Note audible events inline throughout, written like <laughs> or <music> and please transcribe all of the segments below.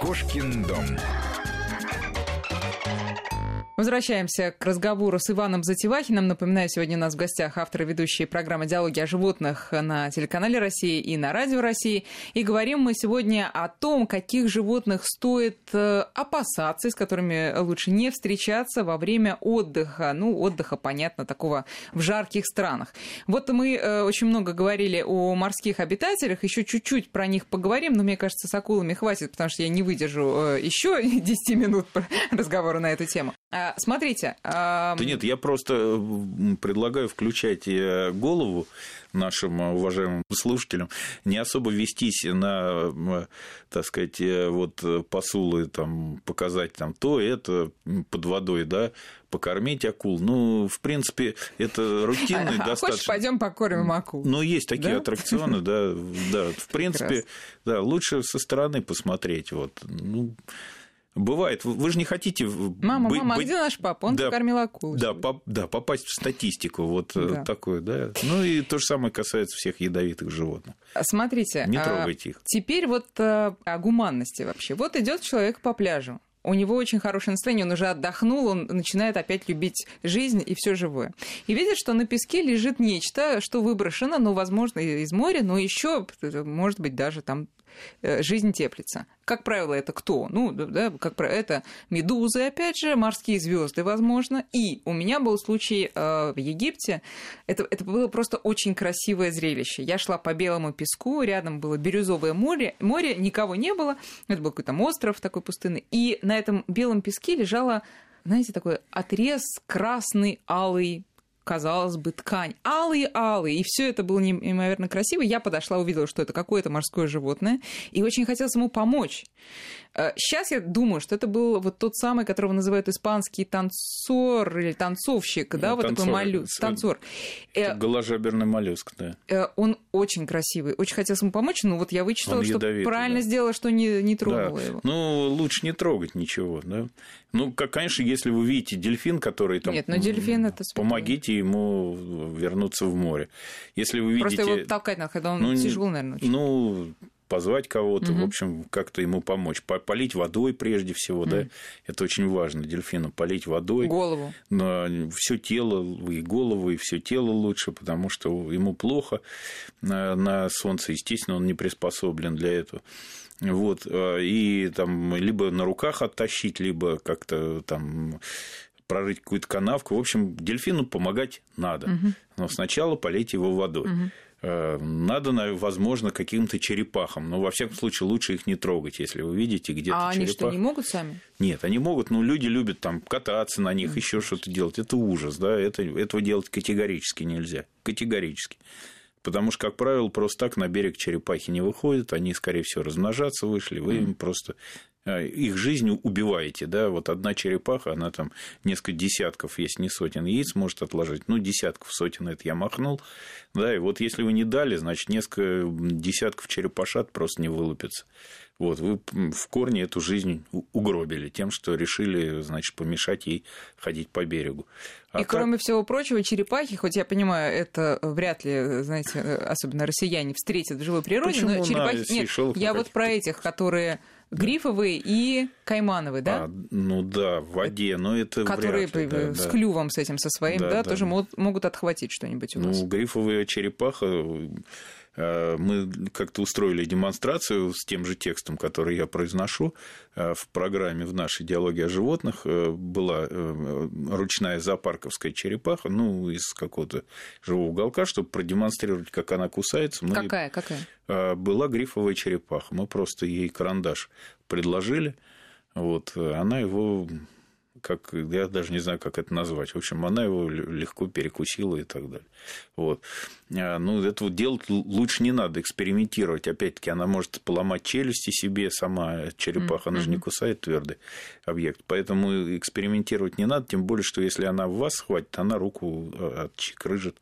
Кошкин дом. Возвращаемся к разговору с Иваном Затевахиным. Напоминаю, сегодня у нас в гостях автор и ведущий программы «Диалоги о животных» на телеканале России и на радио России. И говорим мы сегодня о том, каких животных стоит э, опасаться, с которыми лучше не встречаться во время отдыха. Ну, отдыха, понятно, такого в жарких странах. Вот мы э, очень много говорили о морских обитателях, еще чуть-чуть про них поговорим, но мне кажется, с акулами хватит, потому что я не выдержу э, еще <laughs> 10 минут <laughs> разговора на эту тему. А, смотрите. Да нет, я просто предлагаю включать э, голову нашим уважаемым слушателям, не особо вестись на, так сказать, э, вот посулы, там, показать там то, это под водой, да, покормить акул. Ну, в принципе, это рутинный <laughs> а, достаточно. Хочешь, пойдем покормим акул? Ну, есть такие да? аттракционы, да, <laughs> да. В принципе, да, лучше со стороны посмотреть. Вот. Ну, Бывает. Вы же не хотите... Мама, быть, мама, а где наш папа? Он да, покормил акулу. Да, по, да, попасть в статистику. Вот э, да. такое, да. Ну и то же самое касается всех ядовитых животных. Смотрите. Не а, трогайте их. Теперь вот э, о гуманности вообще. Вот идет человек по пляжу у него очень хорошее настроение, он уже отдохнул, он начинает опять любить жизнь и все живое. И видит, что на песке лежит нечто, что выброшено, ну, возможно, из моря, но еще, может быть, даже там жизнь теплится. Как правило, это кто? Ну, да, как правило, это медузы, опять же, морские звезды, возможно. И у меня был случай э, в Египте. Это, это было просто очень красивое зрелище. Я шла по белому песку, рядом было бирюзовое море, море никого не было. Это был какой-то остров такой пустынный. И на этом белом песке лежала знаете, такой отрез красный, алый казалось бы, ткань. Алый-алый. И все это было неимоверно красиво. Я подошла, увидела, что это какое-то морское животное. И очень хотелось ему помочь. Сейчас э, я думаю, что это был вот тот самый, которого называют испанский танцор или танцовщик, да, ну, вот танцор, такой моллюск. Танцор. Э, голожаберный моллюск, да. Э, он очень красивый. Очень хотелось ему помочь, но вот я вычитала, что правильно да. сделала, что не, не тронула да. его. Ну, лучше не трогать ничего, да. Ну, как, конечно, если вы видите дельфин, который там... Нет, но дельфин это... Помогите ему вернуться в море. Если вы видите... Просто его толкать надо, когда он ну, тяжело, наверное, очень. Ну, позвать кого-то, угу. в общем, как-то ему помочь. Полить водой прежде всего, угу. да, это очень важно дельфину, полить водой. Голову. Но все тело, и голову, и все тело лучше, потому что ему плохо на, на солнце, естественно, он не приспособлен для этого. Вот, а, и там либо на руках оттащить, либо как-то там прорыть какую-то канавку. В общем, дельфину помогать надо. Угу. Но сначала полить его водой. Угу. Надо, возможно, каким-то черепахам. Но, во всяком случае, лучше их не трогать, если вы видите где-то А черепах. они что, не могут сами? Нет, они могут, но люди любят там кататься на них, еще что-то делать. Это ужас, да, это, этого делать категорически нельзя. Категорически. Потому что, как правило, просто так на берег черепахи не выходят, они, скорее всего, размножаться вышли, вы им просто их жизнь убиваете, да, вот одна черепаха, она там несколько десятков, есть не сотен яиц может отложить, ну, десятков, сотен это я махнул, да, и вот если вы не дали, значит, несколько десятков черепашат просто не вылупятся. Вот, вы в корне эту жизнь угробили тем, что решили, значит, помешать ей ходить по берегу. А и так... кроме всего прочего, черепахи, хоть я понимаю, это вряд ли, знаете, особенно россияне встретят в живой природе, Почему но черепахи... Нет, я вот про этих, которые грифовые и каймановые, да? А, ну да, в воде, но это Которые вряд ли, да, с да. клювом с этим, со своим, да, да, да тоже да. могут отхватить что-нибудь у ну, нас. Ну, грифовая черепаха мы как-то устроили демонстрацию с тем же текстом, который я произношу э, в программе в нашей диалоге о животных. Э, была ручная зоопарковская черепаха, ну, из какого-то живого уголка, чтобы продемонстрировать, как она кусается. Мы... Какая, какая? Была грифовая черепаха. Мы просто ей карандаш предложили. Вот, она его как, я даже не знаю, как это назвать. В общем, она его легко перекусила и так далее. Вот. А, ну, это вот делать лучше не надо, экспериментировать. Опять-таки, она может поломать челюсти себе сама, черепаха, она же не кусает твердый объект. Поэтому экспериментировать не надо, тем более, что если она в вас схватит, она руку а, отчекрыжит.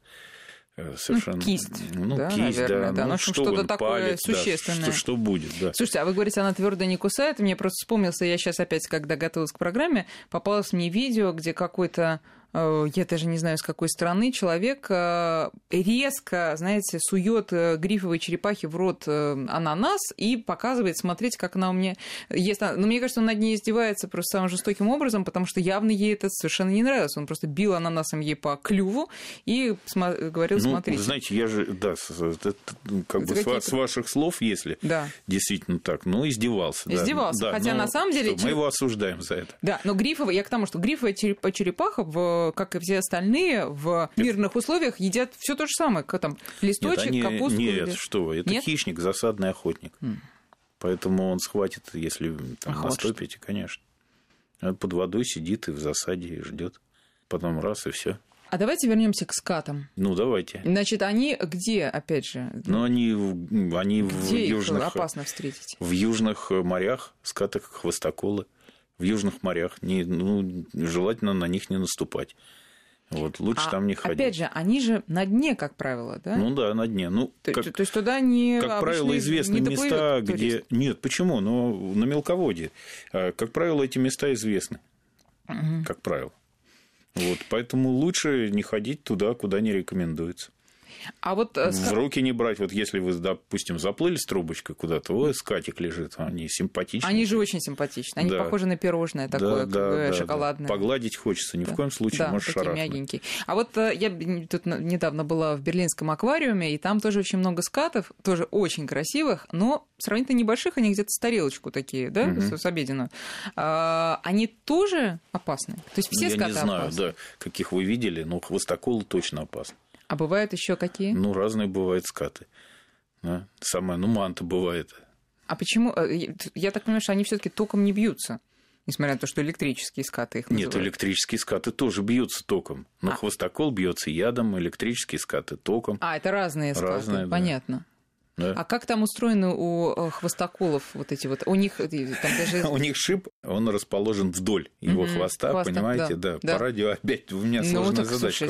Э, совершенно... Ну, кисть. Ну, да, кисть, наверное, да. да. Ну, ну что что-то такое палец, существенное. Да, что, что будет, да. Слушайте, а вы говорите, она твердо не кусает. Мне просто вспомнился, я сейчас опять, когда готовилась к программе, попалось мне видео, где какой-то я даже не знаю, с какой страны, человек э, резко, знаете, сует э, грифовой черепахи в рот ананас и показывает, смотрите, как она у меня ест. Но мне кажется, он над ней издевается просто самым жестоким образом, потому что явно ей это совершенно не нравилось. Он просто бил ананасом ей по клюву и говорил, ну, смотрите. знаете, я же, да, это, как бы с, ваших слов, если да. действительно так, ну, издевался. Издевался, да. хотя на самом деле... Что, мы его осуждаем за это. Да, но грифовая, я к тому, что грифовая черепаха, в, как и все остальные, в мирных условиях едят все то же самое, как там листочек, нет, они, капусту. Нет, или... что вы, это нет? хищник, засадный охотник. Mm. Поэтому он схватит, если там, Охот, наступите, конечно. Он под водой сидит и в засаде и ждет. Потом раз и все. А давайте вернемся к скатам. Ну, давайте. Значит, они где, опять же? Ну, они, они где в южных... опасно встретить? В южных морях, скаты хвостоколы. В южных морях. Не, ну, желательно на них не наступать. Вот, лучше а, там не ходить. Опять же, они же на дне, как правило, да? Ну да, на дне. Ну, то, как, то есть туда не Как правило, известны не места, турист. где. Нет, почему? Но на мелководье. А, как правило, эти места известны. Угу. Как правило. Вот, поэтому лучше не ходить туда, куда не рекомендуется. А вот... Э, в руки не брать. Вот если вы, допустим, заплыли с трубочкой куда-то, ой, скатик лежит, они симпатичные. Они же очень симпатичны. Они да. похожи на пирожное такое, да, да, да, шоколадное. Да. Погладить хочется, ни в коем случае да, можешь такие шарахнуть. мягенькие. А вот э, я тут недавно была в берлинском аквариуме, и там тоже очень много скатов, тоже очень красивых, но сравнительно небольших, они где-то с тарелочку такие, да, угу. с, с обеденную. А, они тоже опасны? То есть все я скаты не знаю, опасны? да, каких вы видели, но хвостоколы точно опасны. А бывают еще какие? Ну, разные бывают скаты. Да? Самое, ну, манта бывает. А почему? Э, я так понимаю, что они все-таки током не бьются. Несмотря на то, что электрические скаты их называют. Нет, электрические скаты тоже бьются током. Но а. хвостокол бьется ядом, электрические скаты током. А, это разные скаты, разные, понятно. Да. А как там устроены у э, хвостоколов вот эти вот? У них э, там даже... <laughs> У них шип, он расположен вдоль его хвоста, понимаете? Да, по радио опять у меня ну, сложная задача.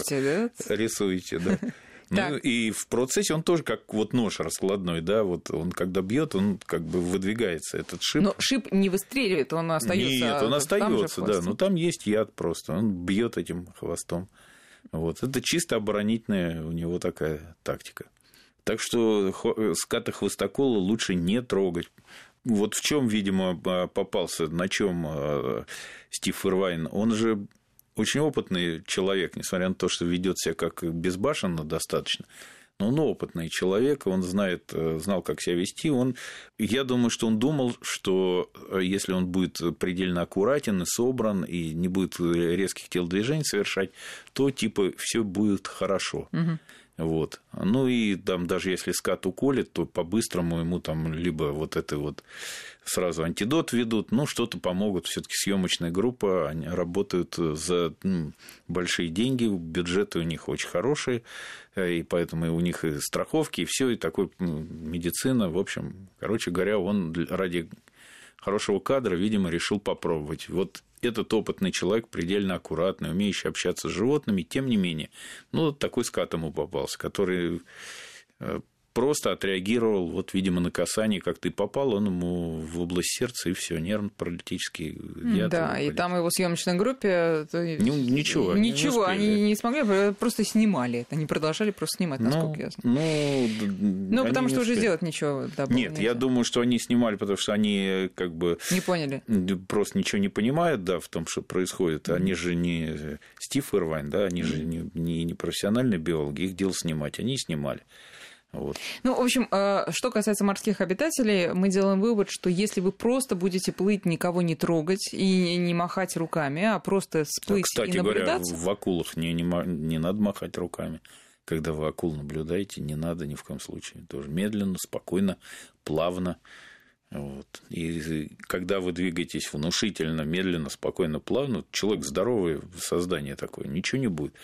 Рисуете, да. <laughs> Ну, и в процессе он тоже как вот нож раскладной, да, вот он когда бьет, он как бы выдвигается этот шип. Но шип не выстреливает, он остается. Нет, он остается, да, но там есть яд просто, он бьет этим хвостом. Вот это чисто оборонительная у него такая тактика. Так что э, ската хвостокола лучше не трогать. Вот в чем, видимо, попался, на чем э, Стив Ирвайн. Он же очень опытный человек, несмотря на то, что ведет себя как безбашенно достаточно. Но он опытный человек, он знает, э, знал, как себя вести. Он, я думаю, что он думал, что если он будет предельно аккуратен и собран, и не будет резких телодвижений совершать, то типа все будет хорошо. Угу. Вот. Ну и там даже если скат уколет, то по-быстрому ему там либо вот это вот сразу антидот ведут, ну что-то помогут. Все-таки съемочная группа, они работают за ну, большие деньги, бюджеты у них очень хорошие, э, и поэтому у них и страховки, и все, и такой медицина. В общем, короче говоря, он ради хорошего кадра, видимо, решил попробовать. Вот этот опытный человек, предельно аккуратный, умеющий общаться с животными, тем не менее, ну, такой скат ему попался, который э, просто отреагировал, вот, видимо, на касание, как ты попал, он ему в область сердца, и все, нервно-паралитический. Да, и там его съемочной группе... Ну, ничего. Ничего, они не, они не смогли, просто снимали это, они продолжали просто снимать, ну, насколько ну, я знаю. Ну, ну потому что уже сделать ничего. Да, Нет, нельзя. я думаю, что они снимали, потому что они как бы... Не поняли. Просто ничего не понимают, да, в том, что происходит. Они же не Стив Ирвайн, да, они же не, не, не профессиональные биологи, их дело снимать, они снимали. Вот. Ну, в общем, э, что касается морских обитателей, мы делаем вывод, что если вы просто будете плыть, никого не трогать и не махать руками, а просто сплыть Кстати и наблюдаться... говоря, в акулах не, не, не надо махать руками. Когда вы акул наблюдаете, не надо ни в коем случае. Тоже медленно, спокойно, плавно. Вот. И когда вы двигаетесь внушительно, медленно, спокойно, плавно, человек здоровый создание такое, ничего не будет.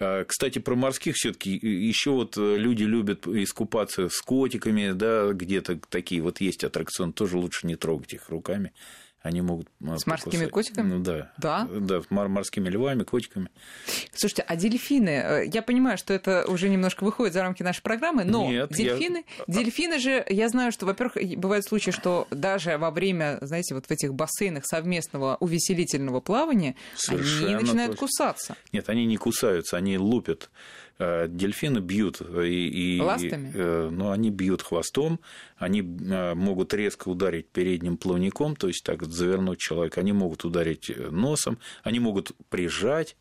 А, кстати, про морских все-таки еще вот э, люди любят искупаться с котиками, да, где-то такие вот есть аттракционы, тоже лучше не трогать их руками. Они могут... С морскими котиками? Ну да. Да? Да, мор- морскими львами, котиками. Слушайте, а дельфины, э, я понимаю, что это уже немножко выходит за рамки нашей программы, но Нет, дельфины, я- дельфины же, я знаю, что, во-первых, бывают случаи, что даже во время, знаете, вот в этих бассейнах совместного увеселительного плавания они Совершенно начинают точно. кусаться. Нет, они не кусаются, они лупят. Э, Дельфины бьют и, и Ластами? э, ну, они бьют хвостом, они э, могут резко ударить передним плавником, то есть так завернуть человека, они могут ударить э, носом, они могут прижать.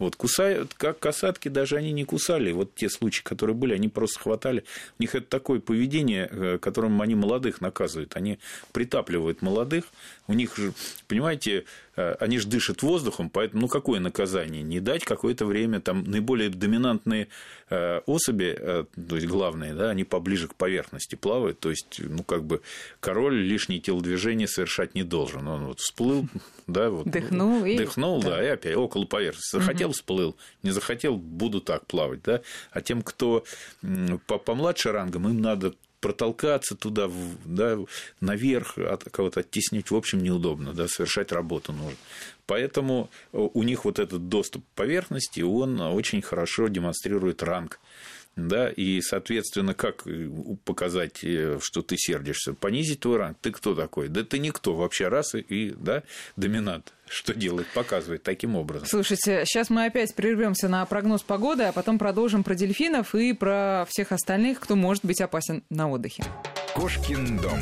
Вот кусают, как касатки, даже они не кусали. Вот те случаи, которые были, они просто хватали. У них это такое поведение, э, которым они молодых наказывают. Они притапливают молодых. У них же, понимаете, э, они же дышат воздухом, поэтому ну какое наказание? Не дать какое-то время там наиболее доминантные э, особи, то есть главные, да, они поближе к поверхности плавают. То есть, ну как бы король лишние телодвижения совершать не должен. Он вот всплыл, да, вот Дыхнул и- дыхнул, да. да, и опять около поверхности. Захотел, всплыл, не захотел, буду так плавать, да. А тем, кто помладше рангом, им надо протолкаться туда, да, наверх, от кого-то оттеснить, в общем, неудобно, да, совершать работу нужно. Поэтому у них вот этот доступ к поверхности, он очень хорошо демонстрирует ранг. Да, и, соответственно, как э, показать, э, что ты сердишься? Понизить твой ранг. Ты кто такой? Да ты никто вообще раз и, и да, доминант. Что делает? Показывает таким образом. Слушайте, сейчас мы опять прервемся на прогноз погоды, а потом продолжим про дельфинов и про всех остальных, кто может быть опасен на отдыхе. Кошкин дом.